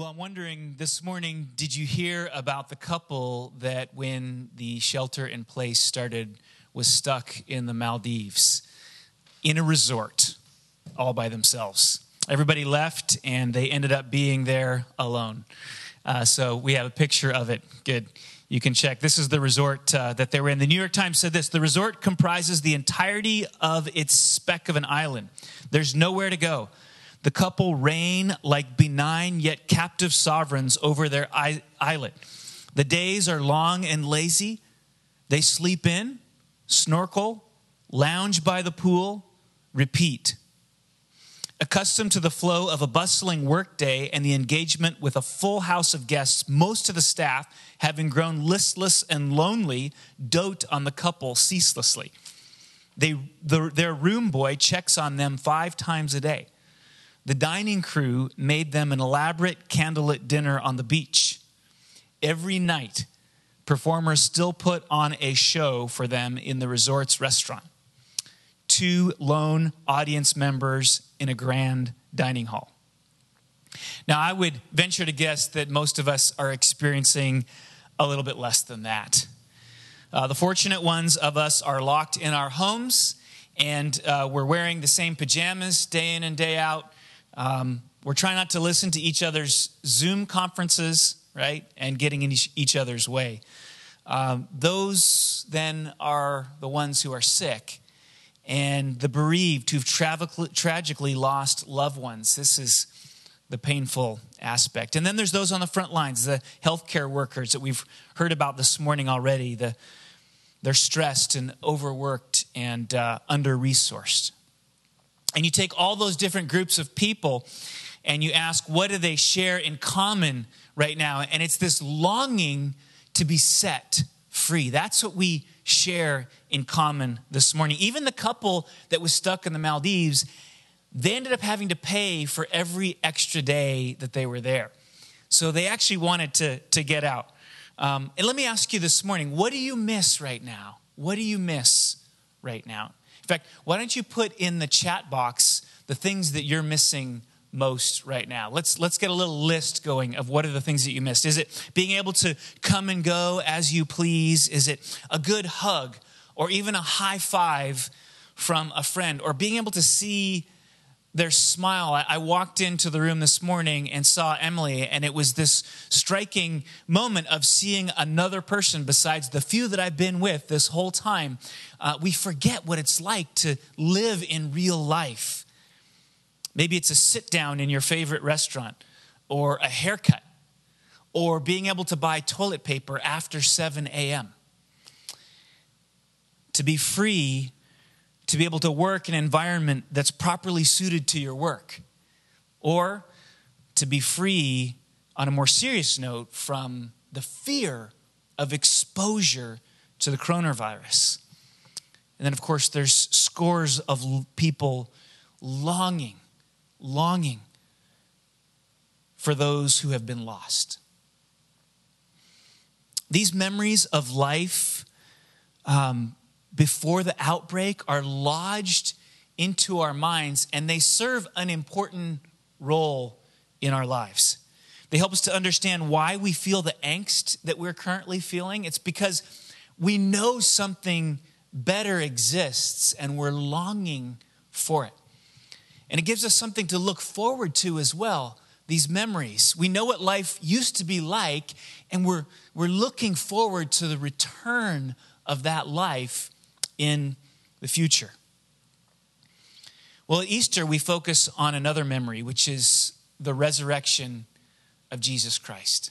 Well, I'm wondering this morning, did you hear about the couple that when the shelter in place started was stuck in the Maldives in a resort all by themselves? Everybody left and they ended up being there alone. Uh, so we have a picture of it. Good. You can check. This is the resort uh, that they were in. The New York Times said this the resort comprises the entirety of its speck of an island. There's nowhere to go. The couple reign like benign yet captive sovereigns over their islet. The days are long and lazy. They sleep in, snorkel, lounge by the pool, repeat. Accustomed to the flow of a bustling workday and the engagement with a full house of guests, most of the staff, having grown listless and lonely, dote on the couple ceaselessly. They, the, their room boy checks on them five times a day. The dining crew made them an elaborate candlelit dinner on the beach. Every night, performers still put on a show for them in the resort's restaurant. Two lone audience members in a grand dining hall. Now, I would venture to guess that most of us are experiencing a little bit less than that. Uh, the fortunate ones of us are locked in our homes and uh, we're wearing the same pajamas day in and day out. Um, we're trying not to listen to each other's Zoom conferences, right? And getting in each other's way. Um, those then are the ones who are sick and the bereaved who've tragically lost loved ones. This is the painful aspect. And then there's those on the front lines, the healthcare workers that we've heard about this morning already. The, they're stressed and overworked and uh, under resourced. And you take all those different groups of people and you ask, what do they share in common right now? And it's this longing to be set free. That's what we share in common this morning. Even the couple that was stuck in the Maldives, they ended up having to pay for every extra day that they were there. So they actually wanted to, to get out. Um, and let me ask you this morning what do you miss right now? What do you miss right now? Fact, why don't you put in the chat box the things that you're missing most right now? Let's let's get a little list going of what are the things that you missed. Is it being able to come and go as you please? Is it a good hug or even a high five from a friend or being able to see their smile. I walked into the room this morning and saw Emily, and it was this striking moment of seeing another person besides the few that I've been with this whole time. Uh, we forget what it's like to live in real life. Maybe it's a sit down in your favorite restaurant, or a haircut, or being able to buy toilet paper after 7 a.m. To be free to be able to work in an environment that's properly suited to your work, or to be free on a more serious note from the fear of exposure to the coronavirus. And then, of course, there's scores of people longing, longing for those who have been lost. These memories of life um, before the outbreak are lodged into our minds and they serve an important role in our lives. They help us to understand why we feel the angst that we're currently feeling. It's because we know something better exists and we're longing for it. And it gives us something to look forward to as well these memories. We know what life used to be like, and we're, we're looking forward to the return of that life in the future. Well, at Easter, we focus on another memory, which is the resurrection of Jesus Christ.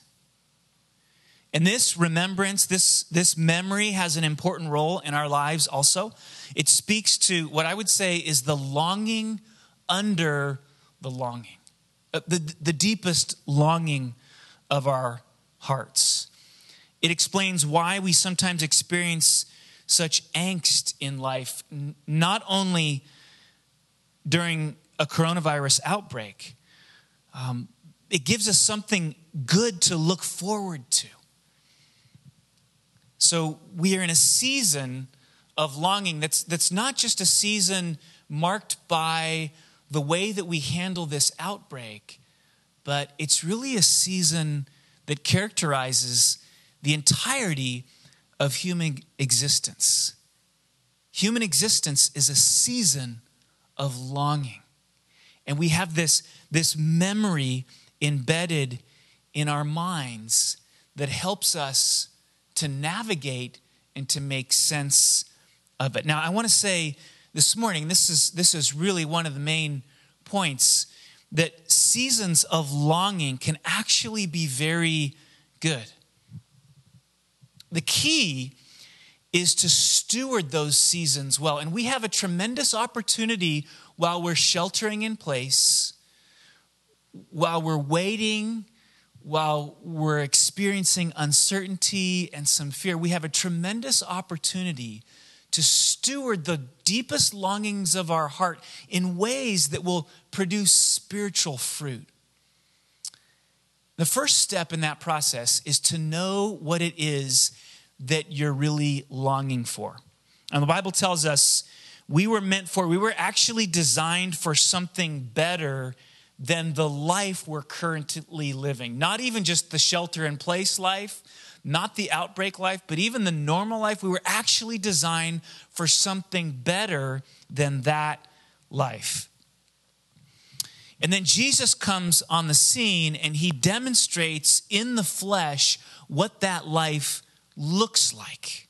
And this remembrance, this, this memory has an important role in our lives also. It speaks to what I would say is the longing under the longing, uh, the, the deepest longing of our hearts. It explains why we sometimes experience such angst in life, not only during a coronavirus outbreak, um, it gives us something good to look forward to. So we are in a season of longing that's, that's not just a season marked by the way that we handle this outbreak, but it's really a season that characterizes the entirety of human existence. Human existence is a season of longing. And we have this, this memory embedded in our minds that helps us to navigate and to make sense of it. Now, I want to say this morning, this is, this is really one of the main points that seasons of longing can actually be very good. The key is to steward those seasons well. And we have a tremendous opportunity while we're sheltering in place, while we're waiting, while we're experiencing uncertainty and some fear. We have a tremendous opportunity to steward the deepest longings of our heart in ways that will produce spiritual fruit. The first step in that process is to know what it is that you're really longing for. And the Bible tells us we were meant for, we were actually designed for something better than the life we're currently living. Not even just the shelter in place life, not the outbreak life, but even the normal life. We were actually designed for something better than that life. And then Jesus comes on the scene and he demonstrates in the flesh what that life looks like.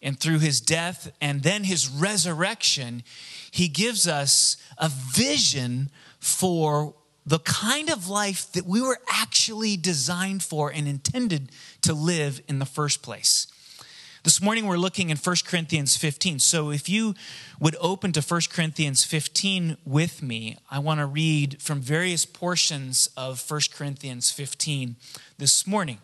And through his death and then his resurrection, he gives us a vision for the kind of life that we were actually designed for and intended to live in the first place. This morning we're looking in 1 Corinthians 15. So if you would open to 1 Corinthians 15 with me, I want to read from various portions of 1 Corinthians 15 this morning.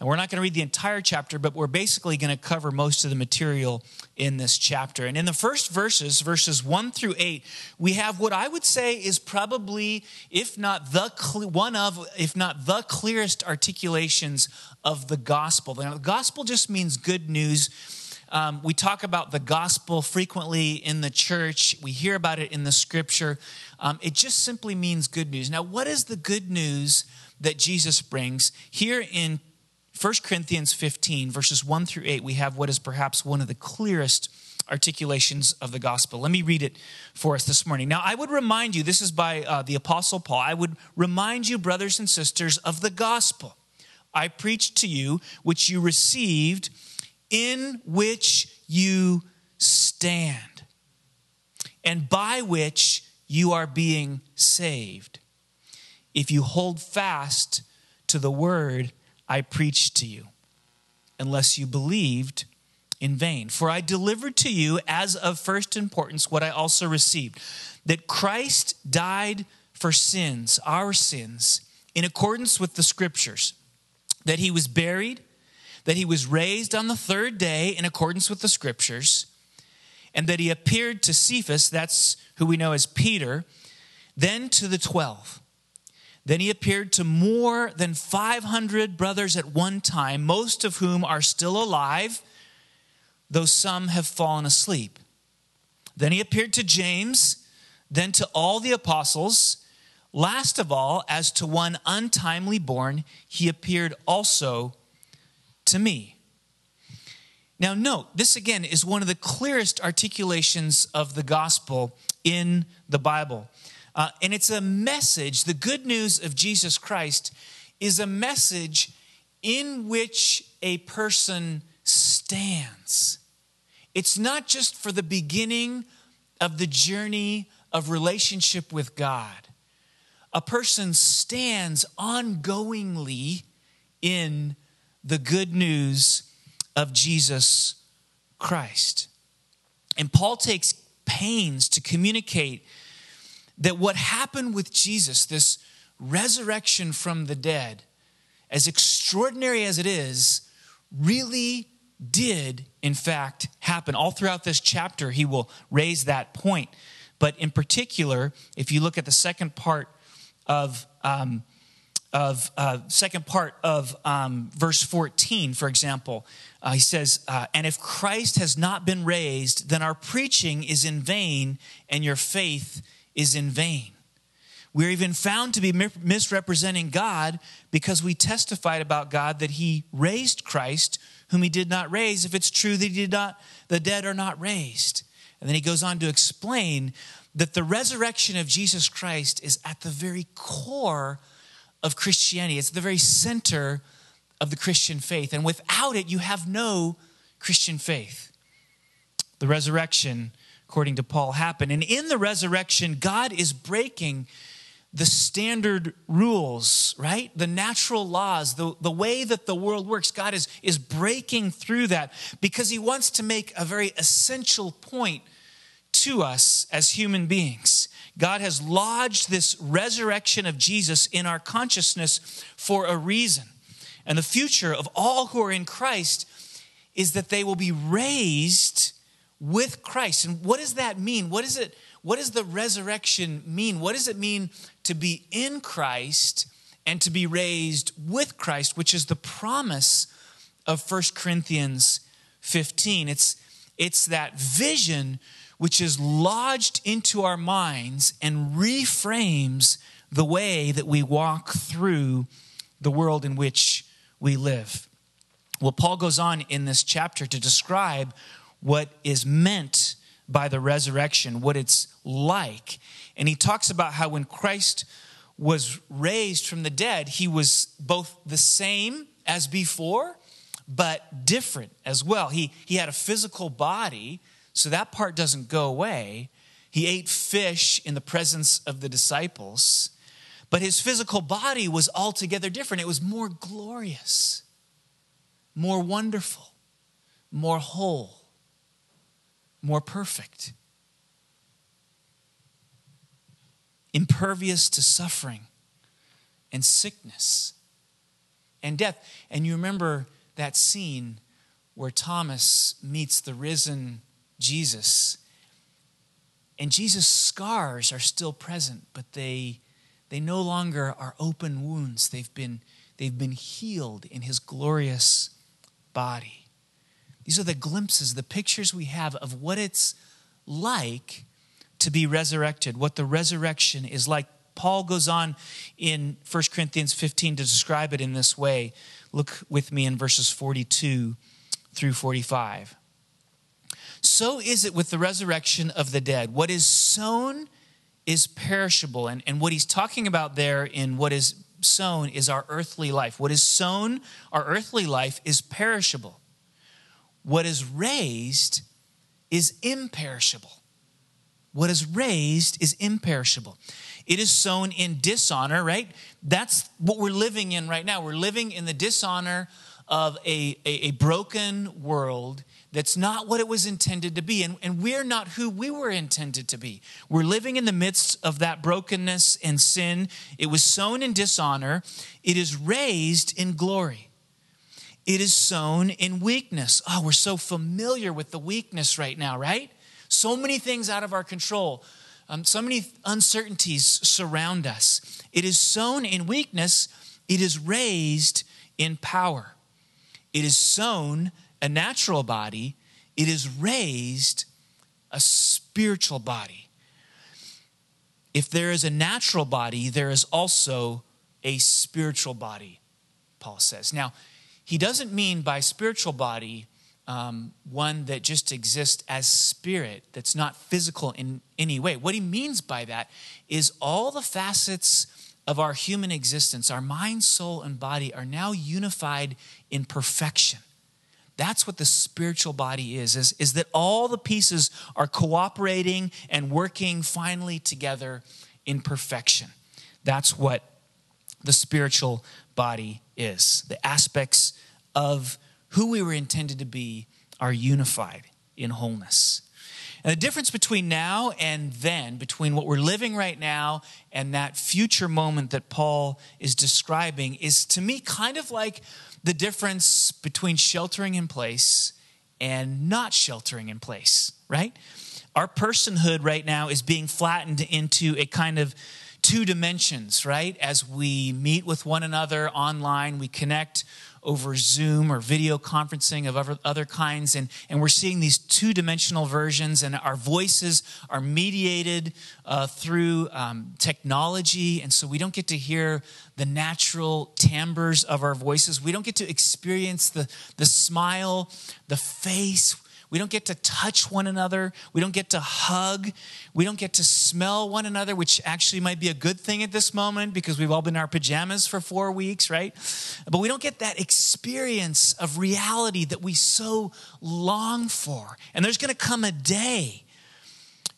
And we're not going to read the entire chapter, but we're basically going to cover most of the material in this chapter. And in the first verses, verses 1 through 8, we have what I would say is probably, if not the one of, if not the clearest articulations of the gospel. Now, the gospel just means good news. Um, we talk about the gospel frequently in the church. We hear about it in the scripture. Um, it just simply means good news. Now, what is the good news that Jesus brings? Here in 1 Corinthians 15, verses 1 through 8, we have what is perhaps one of the clearest articulations of the gospel. Let me read it for us this morning. Now, I would remind you, this is by uh, the Apostle Paul, I would remind you, brothers and sisters, of the gospel I preached to you, which you received, in which you stand, and by which you are being saved, if you hold fast to the word I preached to you, unless you believed in vain. For I delivered to you as of first importance what I also received that Christ died for sins, our sins, in accordance with the scriptures, that he was buried, that he was raised on the third day in accordance with the scriptures, and that he appeared to Cephas, that's who we know as Peter, then to the twelve. Then he appeared to more than 500 brothers at one time, most of whom are still alive, though some have fallen asleep. Then he appeared to James, then to all the apostles. Last of all, as to one untimely born, he appeared also to me. Now, note, this again is one of the clearest articulations of the gospel in the Bible. Uh, and it's a message, the good news of Jesus Christ is a message in which a person stands. It's not just for the beginning of the journey of relationship with God. A person stands ongoingly in the good news of Jesus Christ. And Paul takes pains to communicate that what happened with Jesus, this resurrection from the dead, as extraordinary as it is, really did, in fact, happen. All throughout this chapter, he will raise that point. But in particular, if you look at the second part of um, of uh, second part of um, verse 14 for example uh, he says uh, and if christ has not been raised then our preaching is in vain and your faith is in vain. We're even found to be misrepresenting God because we testified about God that he raised Christ, whom he did not raise, if it's true that he did not, the dead are not raised. And then he goes on to explain that the resurrection of Jesus Christ is at the very core of Christianity. It's the very center of the Christian faith. And without it, you have no Christian faith. The resurrection, according to Paul, happened. And in the resurrection, God is breaking the standard rules, right? The natural laws, the, the way that the world works. God is, is breaking through that because he wants to make a very essential point to us as human beings. God has lodged this resurrection of Jesus in our consciousness for a reason. And the future of all who are in Christ is that they will be raised with Christ. And what does that mean? What is it? What does the resurrection mean? What does it mean to be in Christ and to be raised with Christ, which is the promise of 1 Corinthians 15? It's, it's that vision which is lodged into our minds and reframes the way that we walk through the world in which we live. Well, Paul goes on in this chapter to describe what is meant by the resurrection, what it's like. And he talks about how when Christ was raised from the dead, he was both the same as before, but different as well. He, he had a physical body so that part doesn't go away. He ate fish in the presence of the disciples, but his physical body was altogether different. It was more glorious, more wonderful, more whole, more perfect, impervious to suffering and sickness and death. And you remember that scene where Thomas meets the risen Jesus. And Jesus' scars are still present, but they, they no longer are open wounds. They've been, they've been healed in his glorious body. These are the glimpses, the pictures we have of what it's like to be resurrected, what the resurrection is like. Paul goes on in 1 Corinthians 15 to describe it in this way. Look with me in verses 42 through 45. So is it with the resurrection of the dead. What is sown is perishable. And, and what he's talking about there in what is sown is our earthly life. What is sown, our earthly life, is perishable. What is raised is imperishable. What is raised is imperishable. It is sown in dishonor, right? That's what we're living in right now. We're living in the dishonor of a, a, a broken world that's not what it was intended to be. And, and we're not who we were intended to be. We're living in the midst of that brokenness and sin. It was sown in dishonor, it is raised in glory. It is sown in weakness. Oh, we're so familiar with the weakness right now, right? So many things out of our control. Um, so many uncertainties surround us. It is sown in weakness, it is raised in power. It is sown a natural body, it is raised a spiritual body. If there is a natural body, there is also a spiritual body, Paul says. Now, he doesn't mean by spiritual body um, one that just exists as spirit, that's not physical in any way. What he means by that is all the facets of our human existence, our mind, soul, and body, are now unified in perfection. That's what the spiritual body is, is, is that all the pieces are cooperating and working finally together in perfection. That's what the spiritual body is. The aspects of who we were intended to be are unified in wholeness. And the difference between now and then, between what we're living right now and that future moment that Paul is describing, is to me kind of like the difference between sheltering in place and not sheltering in place, right? Our personhood right now is being flattened into a kind of two dimensions, right? As we meet with one another online, we connect over Zoom or video conferencing of other, other kinds, and, and we're seeing these two dimensional versions, and our voices are mediated uh, through um, technology, and so we don't get to hear the natural timbres of our voices. We don't get to experience the, the smile, the face we don't get to touch one another. We don't get to hug. We don't get to smell one another, which actually might be a good thing at this moment because we've all been in our pajamas for four weeks, right? But we don't get that experience of reality that we so long for. And there's going to come a day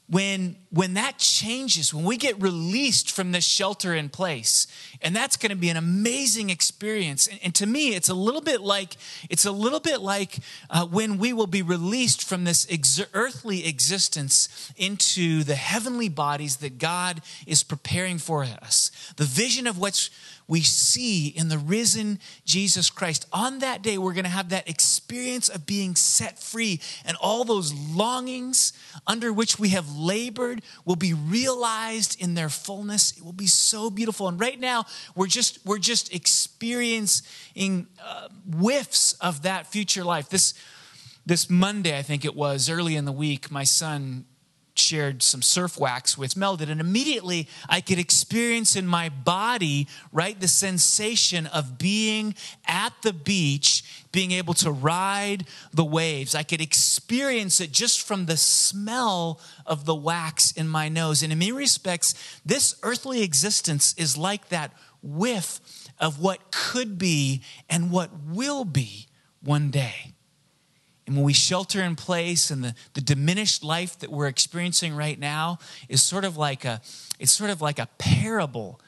when when that changes when we get released from this shelter in place and that's going to be an amazing experience. And, and, to me it's a little bit like it's a little bit like uh, when we will be released from this ex- earthly existence into the heavenly bodies that god is preparing for us. The vision of what's we see in the risen Jesus Christ. On that day, we're going to have that experience of being set free, and all those longings under which we have labored will be realized in their fullness. It will be so beautiful. And right now, we're just we're just experiencing uh, whiffs of that future life. This this Monday, I think it was early in the week, my son shared some surf wax with Melded, and immediately I could experience in my body, right, the sensation of being at the beach, being able to ride the waves. I could experience it just from the smell of the wax in my nose. And in many respects, this earthly existence is like that whiff of what could be and what will be one day. And when we shelter in place and the, the diminished life that we're experiencing right now is sort of like a it's sort of like a parable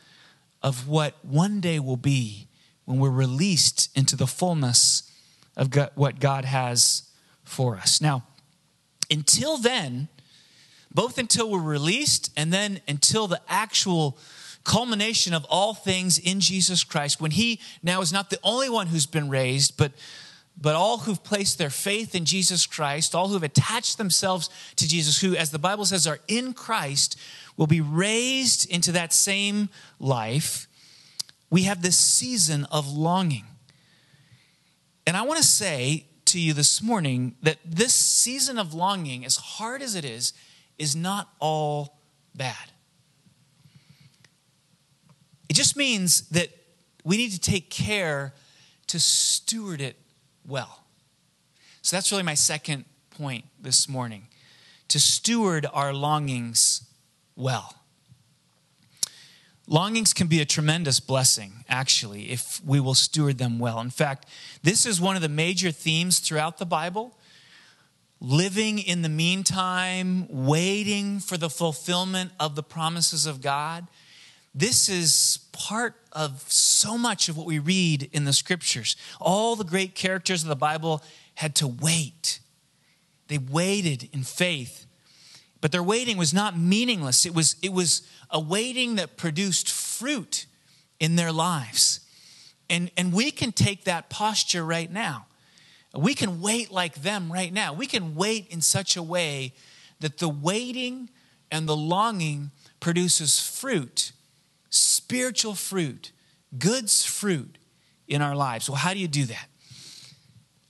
of what one day will be when we're released into the fullness of God, what God has for us. Now, until then, both until we're released and then until the actual culmination of all things in Jesus Christ, when He now is not the only one who's been raised, but but all who've placed their faith in Jesus Christ, all who've attached themselves to Jesus, who, as the Bible says, are in Christ, will be raised into that same life. We have this season of longing. And I want to say to you this morning that this season of longing, as hard as it is, is not all bad. It just means that we need to take care to steward it well. So that's really my second point this morning to steward our longings well. Longings can be a tremendous blessing, actually, if we will steward them well. In fact, this is one of the major themes throughout the Bible. Living in the meantime, waiting for the fulfillment of the promises of God. This is part of so much of what we read in the scriptures. All the great characters of the Bible had to wait. They waited in faith. But their waiting was not meaningless. It was, it was a waiting that produced fruit in their lives. And, and we can take that posture right now. We can wait like them right now. We can wait in such a way that the waiting and the longing produces fruit spiritual fruit, goods fruit in our lives. Well, how do you do that?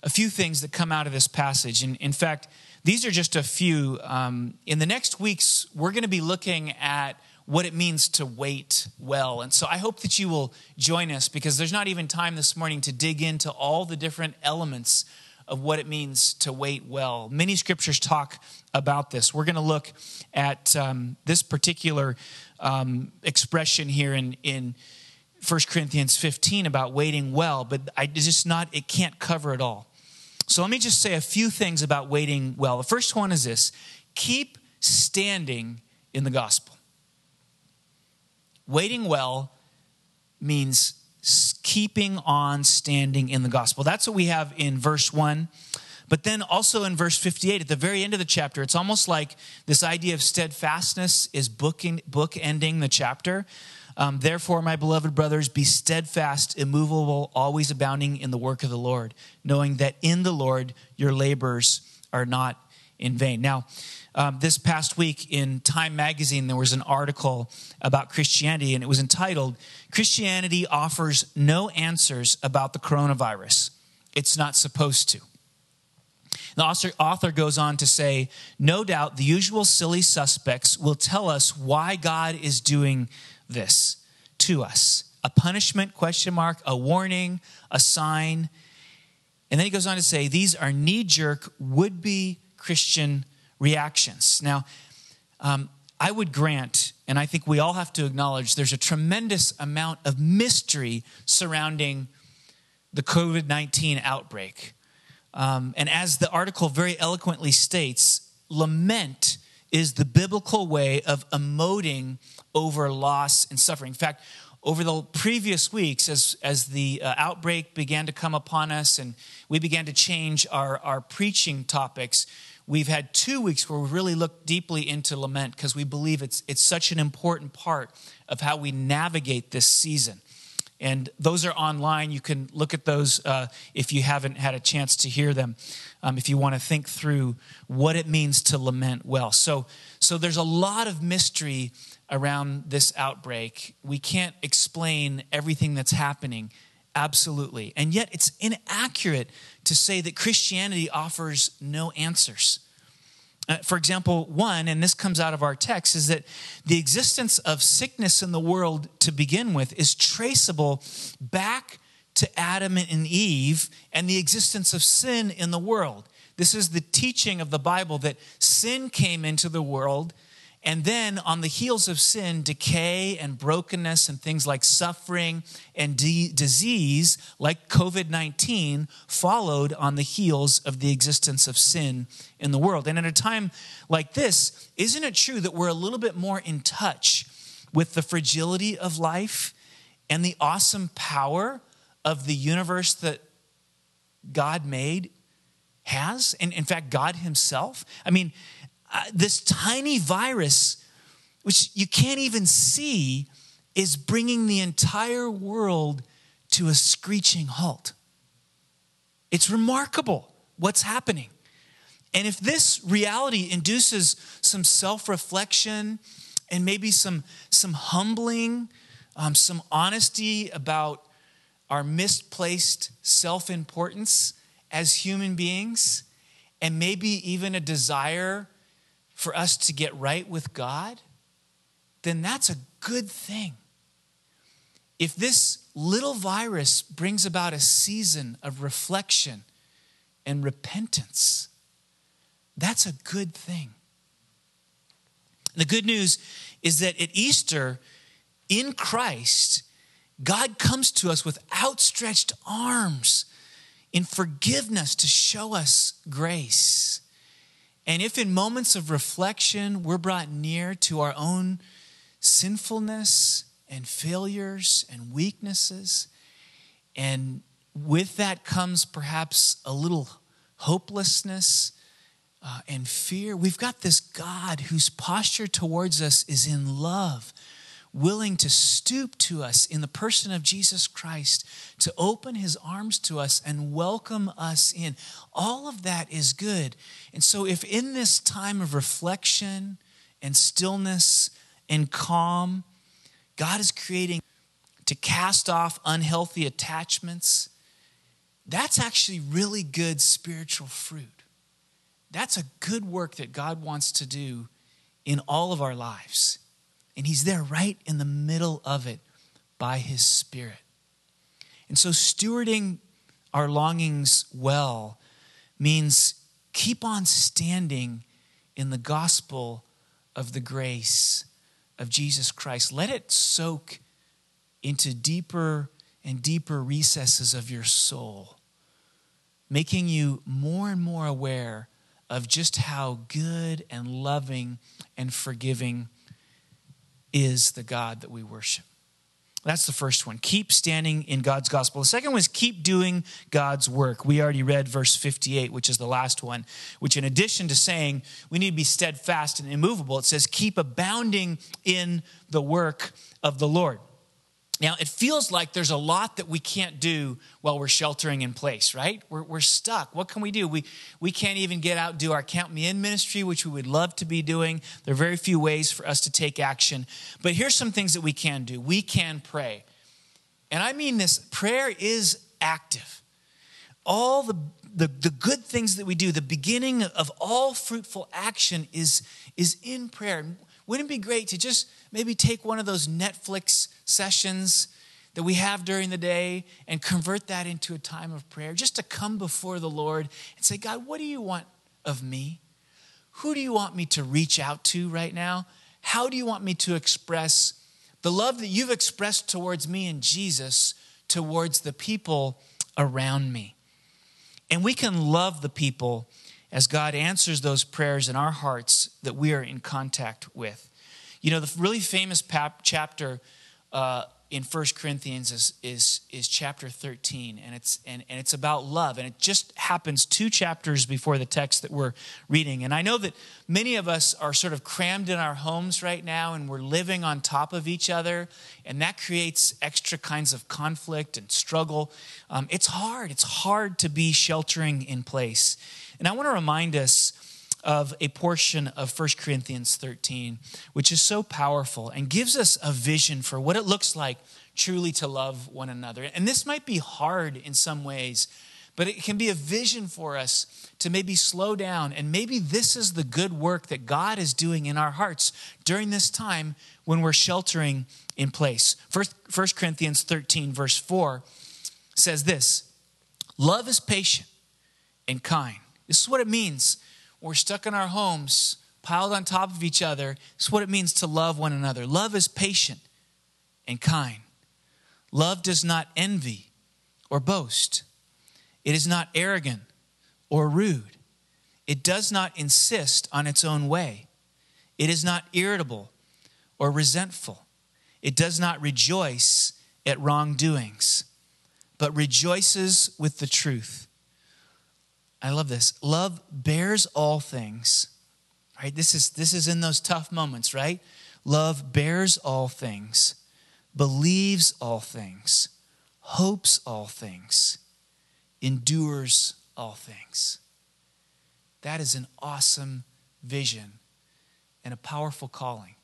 A few things that come out of this passage. And in fact, these are just a few. Um, in the next weeks, we're going to be looking at what it means to wait well. And so I hope that you will join us because there's not even time this morning to dig into all the different elements of what it means to wait well. Many scriptures talk about this. We're going to look at um, this particular um, expression here in, in 1 Corinthians 15 about waiting well, but I just not, it can't cover it all. So let me just say a few things about waiting well. The first one is this keep standing in the gospel. Waiting well means keeping on standing in the gospel. That's what we have in verse 1. But then also in verse 58, at the very end of the chapter, it's almost like this idea of steadfastness is booking, book ending the chapter. Um, Therefore, my beloved brothers, be steadfast, immovable, always abounding in the work of the Lord, knowing that in the Lord your labors are not in vain. Now, um, this past week in Time Magazine, there was an article about Christianity, and it was entitled Christianity Offers No Answers About the Coronavirus. It's not supposed to. The author goes on to say, No doubt the usual silly suspects will tell us why God is doing this to us. A punishment, question mark, a warning, a sign. And then he goes on to say, These are knee jerk, would be Christian reactions. Now, um, I would grant, and I think we all have to acknowledge, there's a tremendous amount of mystery surrounding the COVID 19 outbreak. Um, and as the article very eloquently states, lament is the biblical way of emoting over loss and suffering. In fact, over the previous weeks, as, as the uh, outbreak began to come upon us and we began to change our, our preaching topics, we've had two weeks where we really looked deeply into lament because we believe it's, it's such an important part of how we navigate this season. And those are online. You can look at those uh, if you haven't had a chance to hear them, um, if you want to think through what it means to lament well. So, so there's a lot of mystery around this outbreak. We can't explain everything that's happening, absolutely. And yet, it's inaccurate to say that Christianity offers no answers. Uh, for example, one, and this comes out of our text, is that the existence of sickness in the world to begin with is traceable back to Adam and Eve and the existence of sin in the world. This is the teaching of the Bible that sin came into the world and then, on the heels of sin, decay and brokenness and things like suffering and de- disease, like COVID 19, followed on the heels of the existence of sin in the world. And at a time like this, isn't it true that we're a little bit more in touch with the fragility of life and the awesome power of the universe that God made has? And in fact, God Himself? I mean, uh, this tiny virus, which you can't even see, is bringing the entire world to a screeching halt. It's remarkable what's happening. And if this reality induces some self reflection and maybe some, some humbling, um, some honesty about our misplaced self importance as human beings, and maybe even a desire for us to get right with God, then that's a good thing. If this little virus brings about a season of reflection and repentance, that's a good thing. The good news is that at Easter, in Christ, God comes to us with outstretched arms in forgiveness to show us grace. And if in moments of reflection we're brought near to our own sinfulness and failures and weaknesses, and with that comes perhaps a little hopelessness uh, and fear, we've got this God whose posture towards us is in love willing to stoop to us in the person of Jesus Christ, to open his arms to us and welcome us in. All of that is good. And so, if in this time of reflection and stillness and calm, God is creating to cast off unhealthy attachments, that's actually really good spiritual fruit. That's a good work that God wants to do in all of our lives. And He's there right in the middle of it by His Spirit. And so, stewarding our longings well means keep on standing in the gospel of the grace of Jesus Christ. Let it soak into deeper and deeper recesses of your soul, making you more and more aware of just how good and loving and forgiving is the God that we worship. That's the first one. Keep standing in God's gospel. The second one is keep doing God's work. We already read verse 58, which is the last one, which, in addition to saying we need to be steadfast and immovable, it says keep abounding in the work of the Lord. Now, it feels like there's a lot that we can't do while we're sheltering in place, right? We're, we're stuck. What can we do? We, we can't even get out do our Count Me In ministry, which we would love to be doing. There are very few ways for us to take action. But here's some things that we can do we can pray. And I mean this prayer is active. All the, the, the good things that we do, the beginning of all fruitful action is, is in prayer. Wouldn't it be great to just maybe take one of those Netflix sessions that we have during the day and convert that into a time of prayer, just to come before the Lord and say, God, what do you want of me? Who do you want me to reach out to right now? How do you want me to express the love that you've expressed towards me and Jesus towards the people around me? And we can love the people as God answers those prayers in our hearts that we are in contact with. You know, the really famous pap- chapter uh, in First Corinthians is, is, is chapter 13, and it's, and, and it's about love. And it just happens two chapters before the text that we're reading. And I know that many of us are sort of crammed in our homes right now, and we're living on top of each other, and that creates extra kinds of conflict and struggle. Um, it's hard. It's hard to be sheltering in place. And I want to remind us of a portion of 1 Corinthians 13, which is so powerful and gives us a vision for what it looks like truly to love one another. And this might be hard in some ways, but it can be a vision for us to maybe slow down. And maybe this is the good work that God is doing in our hearts during this time when we're sheltering in place. First, 1 Corinthians 13, verse 4 says this Love is patient and kind. This is what it means. We're stuck in our homes, piled on top of each other. Is what it means to love one another. Love is patient and kind. Love does not envy or boast. It is not arrogant or rude. It does not insist on its own way. It is not irritable or resentful. It does not rejoice at wrongdoings, but rejoices with the truth. I love this. Love bears all things. Right? This is this is in those tough moments, right? Love bears all things, believes all things, hopes all things, endures all things. That is an awesome vision and a powerful calling.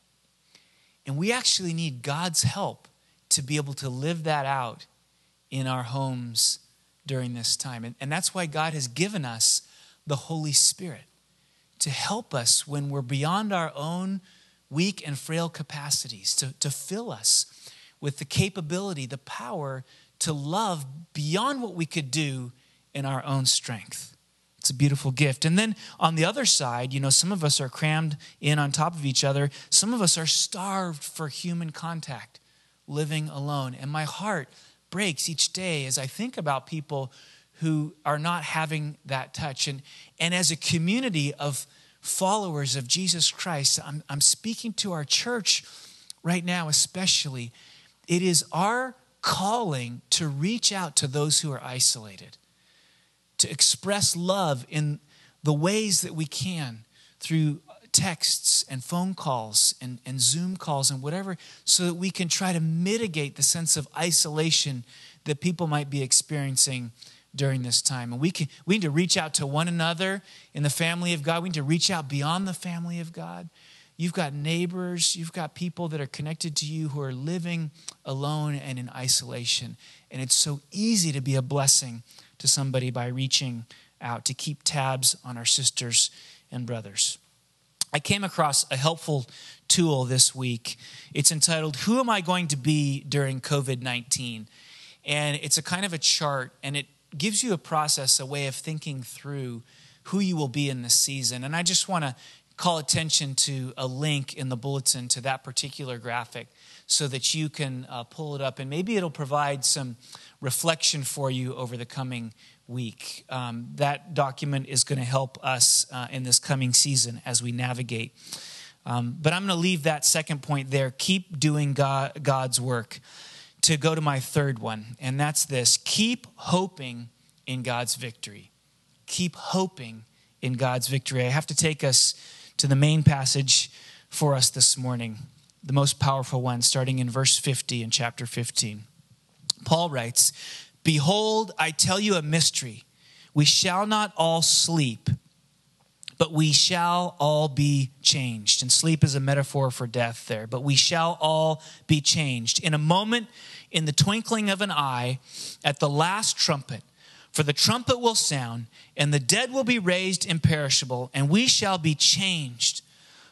And we actually need God's help to be able to live that out in our homes during this time. And, and that's why God has given us the Holy Spirit to help us when we're beyond our own weak and frail capacities, to, to fill us with the capability, the power to love beyond what we could do in our own strength. It's a beautiful gift. And then on the other side, you know, some of us are crammed in on top of each other. Some of us are starved for human contact, living alone. And my heart breaks each day as I think about people who are not having that touch. And, and as a community of followers of Jesus Christ, I'm, I'm speaking to our church right now, especially. It is our calling to reach out to those who are isolated, to express love in the ways that we can through texts and phone calls and, and Zoom calls and whatever, so that we can try to mitigate the sense of isolation that people might be experiencing during this time. And we, can, we need to reach out to one another in the family of God. We need to reach out beyond the family of God. You've got neighbors, you've got people that are connected to you who are living alone and in isolation. And it's so easy to be a blessing to somebody by reaching out to keep tabs on our sisters and brothers. I came across a helpful tool this week. It's entitled, Who Am I Going to Be During COVID 19? And it's a kind of a chart, and it gives you a process, a way of thinking through who you will be in this season. And I just want to call attention to a link in the bulletin to that particular graphic so that you can uh, pull it up and maybe it'll provide some reflection for you over the coming week. Um, that document is going to help us uh, in this coming season as we navigate. Um, but I'm going to leave that second point there. Keep doing God, God's work to go to my third one, and that's this keep hoping in God's victory. Keep hoping in God's victory. I have to take us to the main passage for us this morning the most powerful one, starting in verse 50 in chapter 15. Paul writes, Behold, I tell you a mystery. We shall not all sleep, but we shall all be changed. And sleep is a metaphor for death there, but we shall all be changed. In a moment, in the twinkling of an eye, at the last trumpet, for the trumpet will sound, and the dead will be raised imperishable, and we shall be changed.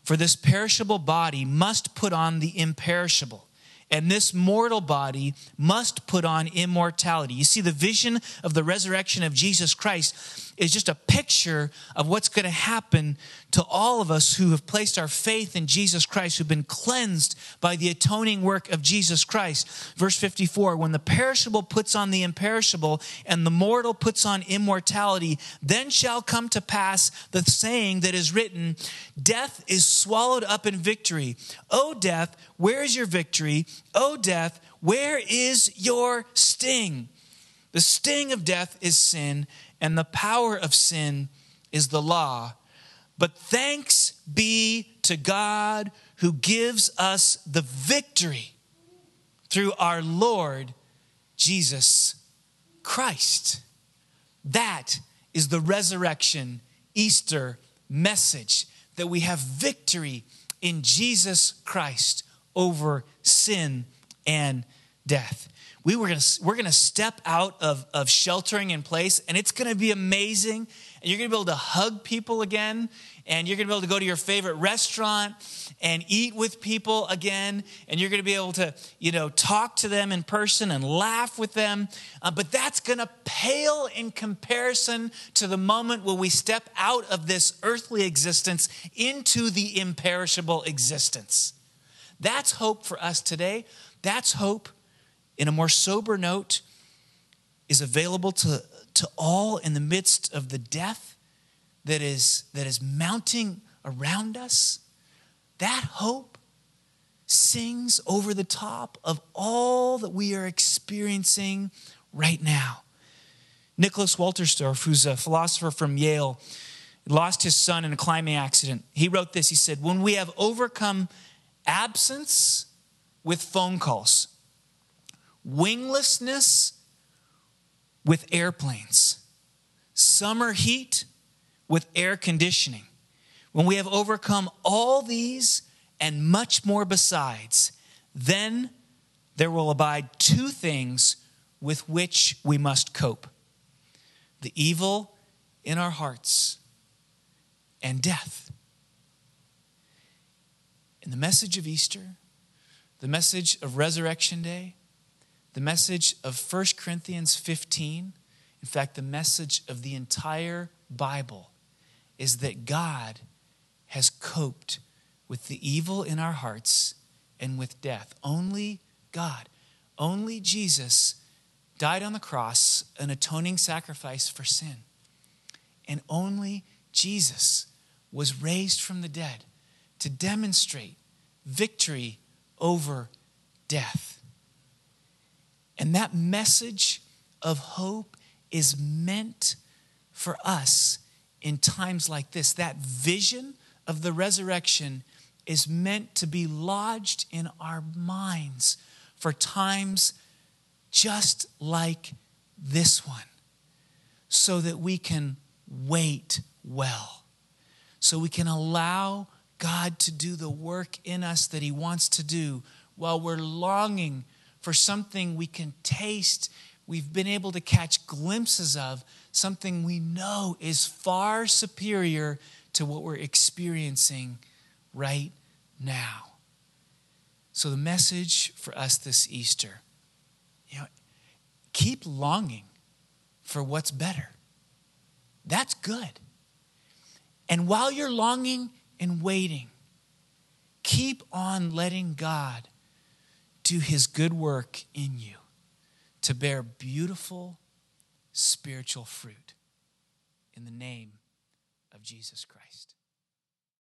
For this perishable body must put on the imperishable and this mortal body must put on immortality. You see, the vision of the resurrection of Jesus Christ is just a picture of what's going to happen to all of us who have placed our faith in Jesus Christ, who've been cleansed by the atoning work of Jesus Christ. Verse 54 When the perishable puts on the imperishable, and the mortal puts on immortality, then shall come to pass the saying that is written Death is swallowed up in victory. O death, where is your victory? O death, where is your sting? The sting of death is sin, and the power of sin is the law. But thanks be to God who gives us the victory through our Lord Jesus Christ. That is the resurrection Easter message that we have victory in Jesus Christ over sin and death we were gonna, we're going to step out of, of sheltering in place, and it's going to be amazing. And you're going to be able to hug people again, and you're going to be able to go to your favorite restaurant and eat with people again, and you're going to be able to, you know, talk to them in person and laugh with them. Uh, but that's going to pale in comparison to the moment when we step out of this earthly existence into the imperishable existence. That's hope for us today. That's hope in a more sober note, is available to, to all in the midst of the death that is, that is mounting around us, that hope sings over the top of all that we are experiencing right now. Nicholas Wolterstorff, who's a philosopher from Yale, lost his son in a climbing accident. He wrote this He said, When we have overcome absence with phone calls, winglessness with airplanes, summer heat with air conditioning. When we have overcome all these and much more besides, then there will abide two things with which we must cope the evil in our hearts and death. In the message of Easter, the message of Resurrection Day, the message of 1 Corinthians 15, in fact, the message of the entire Bible, is that God has coped with the evil in our hearts and with death. Only God, only Jesus died on the cross, an atoning sacrifice for sin. And only Jesus was raised from the dead to demonstrate victory over death. And that message of hope is meant for us in times like this. That vision of the resurrection is meant to be lodged in our minds for times just like this one, so that we can wait well, so we can allow God to do the work in us that He wants to do while we're longing for something we can taste, we've been able to catch glimpses of, something we know is far superior to what we're experiencing right now. So, the message for us this Easter, you know, keep longing for what's better. That's good. And while you're longing and waiting, keep on letting God do his good work in you to bear beautiful spiritual fruit in the name of Jesus Christ.